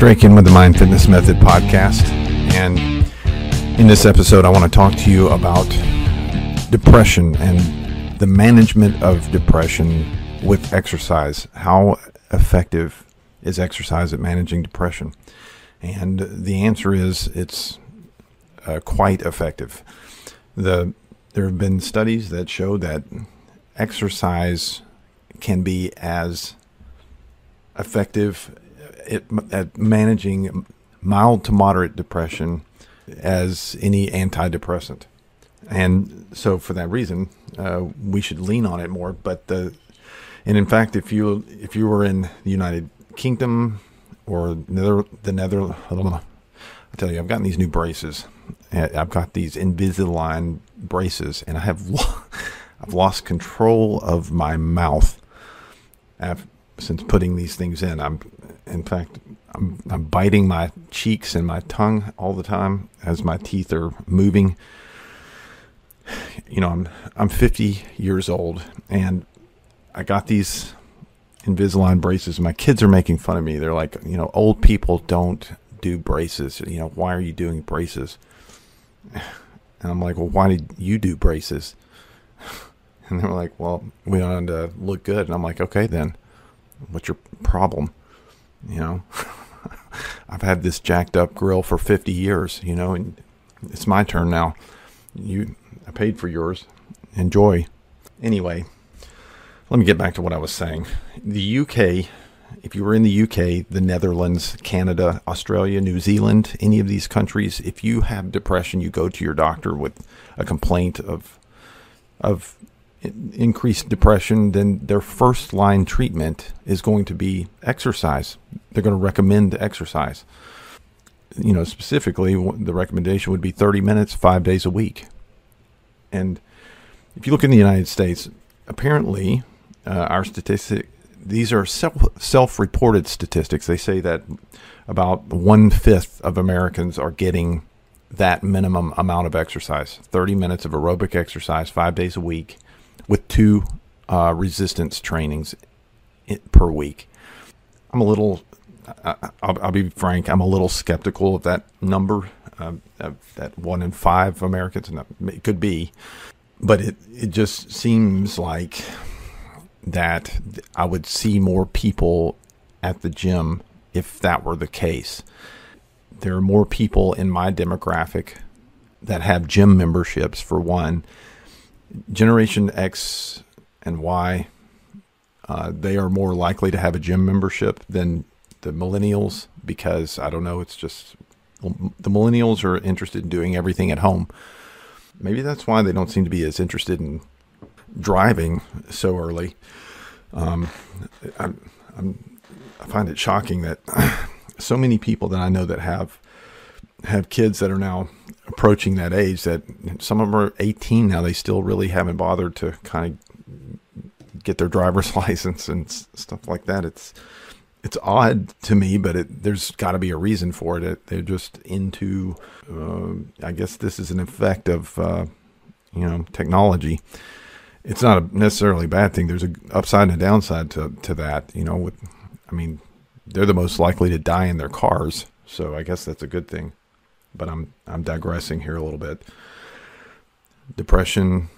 Draken with the Mind Fitness Method podcast. And in this episode, I want to talk to you about depression and the management of depression with exercise. How effective is exercise at managing depression? And the answer is it's uh, quite effective. The there have been studies that show that exercise can be as effective at, at managing mild to moderate depression as any antidepressant. And so, for that reason, uh, we should lean on it more. But the, and in fact, if you if you were in the United Kingdom or Nether, the Nether, I tell you, I've gotten these new braces. I've got these Invisalign braces, and I have lo- I've lost control of my mouth since putting these things in. I'm, in fact, I'm, I'm biting my cheeks and my tongue all the time as my teeth are moving. You know, I'm I'm 50 years old, and I got these Invisalign braces. My kids are making fun of me. They're like, you know, old people don't do braces. You know, why are you doing braces? And I'm like, well, why did you do braces? And they're like, well, we wanted to look good. And I'm like, okay, then what's your problem? You know, I've had this jacked up grill for 50 years, you know, and it's my turn now. You, I paid for yours. Enjoy. Anyway, let me get back to what I was saying. The UK if you were in the UK, the Netherlands, Canada, Australia, New Zealand, any of these countries, if you have depression, you go to your doctor with a complaint of of increased depression, then their first line treatment is going to be exercise. They're going to recommend exercise. You know, specifically, the recommendation would be 30 minutes, five days a week. And if you look in the United States, apparently uh, our statistic these are self reported statistics. They say that about one fifth of Americans are getting that minimum amount of exercise 30 minutes of aerobic exercise five days a week with two uh, resistance trainings per week. I'm a little, I'll, I'll, be frank, I'm a little skeptical of that number, um, that one in five Americans, and it could be, but it, it just seems like that I would see more people at the gym if that were the case. There are more people in my demographic that have gym memberships, for one. Generation X and Y, uh, they are more likely to have a gym membership than the millennials because I don't know, it's just the millennials are interested in doing everything at home. Maybe that's why they don't seem to be as interested in driving so early. Um, I'm, I'm, i find it shocking that so many people that I know that have have kids that are now approaching that age that some of them are 18 now they still really haven't bothered to kind of get their driver's license and stuff like that it's it's odd to me but it, there's got to be a reason for it. they're just into uh, i guess this is an effect of uh, you know technology it's not a necessarily a bad thing. There's a upside and a downside to to that. You know, with I mean, they're the most likely to die in their cars, so I guess that's a good thing. But I'm I'm digressing here a little bit. Depression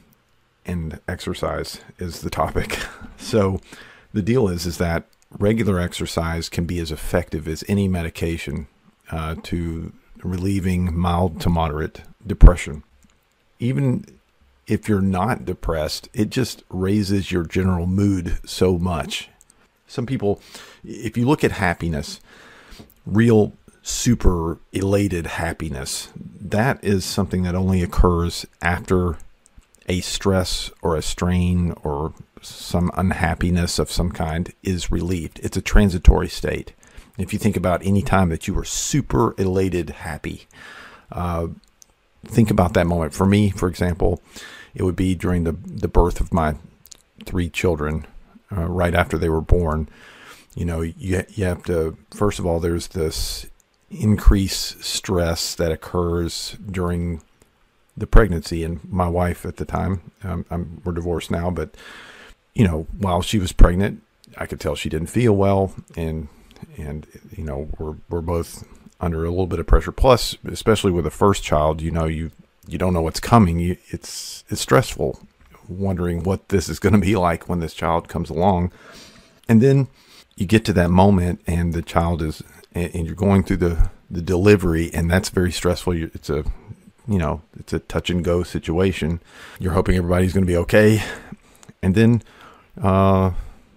and exercise is the topic. So the deal is is that regular exercise can be as effective as any medication uh, to relieving mild to moderate depression. Even if you're not depressed, it just raises your general mood so much. Some people, if you look at happiness, real super elated happiness, that is something that only occurs after a stress or a strain or some unhappiness of some kind is relieved. It's a transitory state. If you think about any time that you were super elated, happy, uh, think about that moment. For me, for example, it would be during the the birth of my three children, uh, right after they were born. You know, you you have to first of all, there's this increased stress that occurs during the pregnancy, and my wife at the time, um, I'm, we're divorced now, but you know, while she was pregnant, I could tell she didn't feel well, and and you know we're we're both under a little bit of pressure. Plus, especially with the first child, you know you you don't know what's coming. You, it's it's stressful, wondering what this is going to be like when this child comes along, and then you get to that moment and the child is and you're going through the the delivery and that's very stressful. It's a you know it's a touch and go situation. You're hoping everybody's going to be okay, and then. Uh,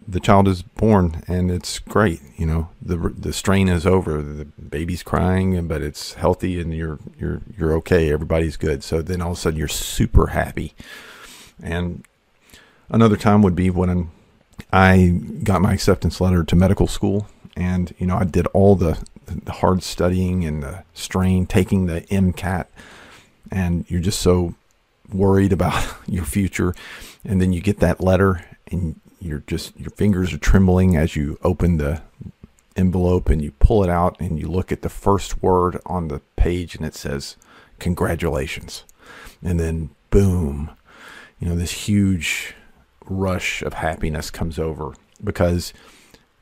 the child is born and it's great. You know, the the strain is over. The baby's crying, but it's healthy and you're you're you're okay. Everybody's good. So then all of a sudden you're super happy. And another time would be when I got my acceptance letter to medical school, and you know I did all the, the hard studying and the strain, taking the MCAT, and you're just so worried about your future, and then you get that letter and you're just your fingers are trembling as you open the envelope and you pull it out and you look at the first word on the page and it says congratulations. And then boom you know this huge rush of happiness comes over because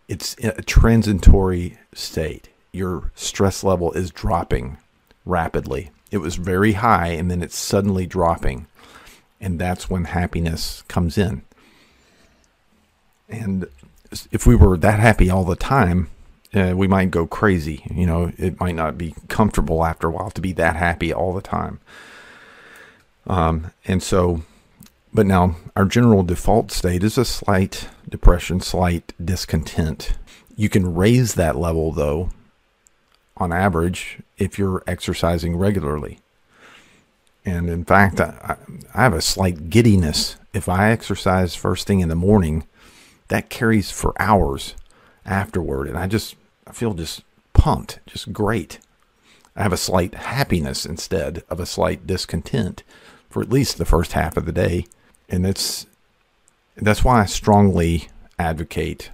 it's a transitory state your stress level is dropping rapidly it was very high and then it's suddenly dropping and that's when happiness comes in and if we were that happy all the time, uh, we might go crazy. You know, it might not be comfortable after a while to be that happy all the time. Um, and so, but now our general default state is a slight depression, slight discontent. You can raise that level though, on average, if you're exercising regularly. And in fact, I, I have a slight giddiness. If I exercise first thing in the morning, that carries for hours afterward. And I just, I feel just pumped, just great. I have a slight happiness instead of a slight discontent for at least the first half of the day. And it's, that's why I strongly advocate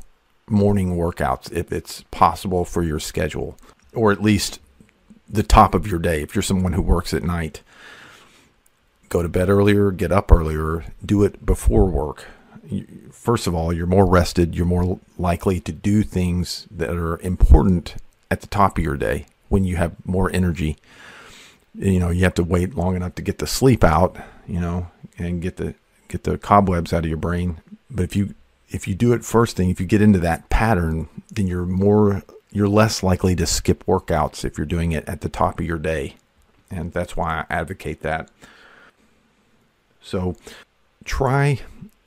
morning workouts if it's possible for your schedule, or at least the top of your day. If you're someone who works at night, go to bed earlier, get up earlier, do it before work first of all, you're more rested. You're more likely to do things that are important at the top of your day when you have more energy. You know, you have to wait long enough to get the sleep out, you know, and get the get the cobwebs out of your brain. But if you if you do it first thing, if you get into that pattern, then you're more you're less likely to skip workouts if you're doing it at the top of your day. And that's why I advocate that. So try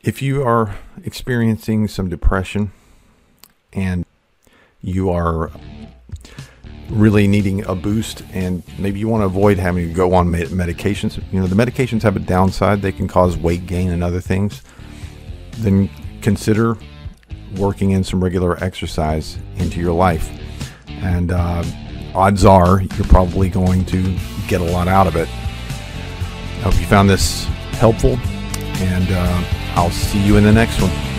if you are experiencing some depression and you are really needing a boost and maybe you want to avoid having to go on medications. You know the medications have a downside. They can cause weight gain and other things. Then consider working in some regular exercise into your life. And uh, odds are you're probably going to get a lot out of it. I hope you found this helpful and uh, I'll see you in the next one.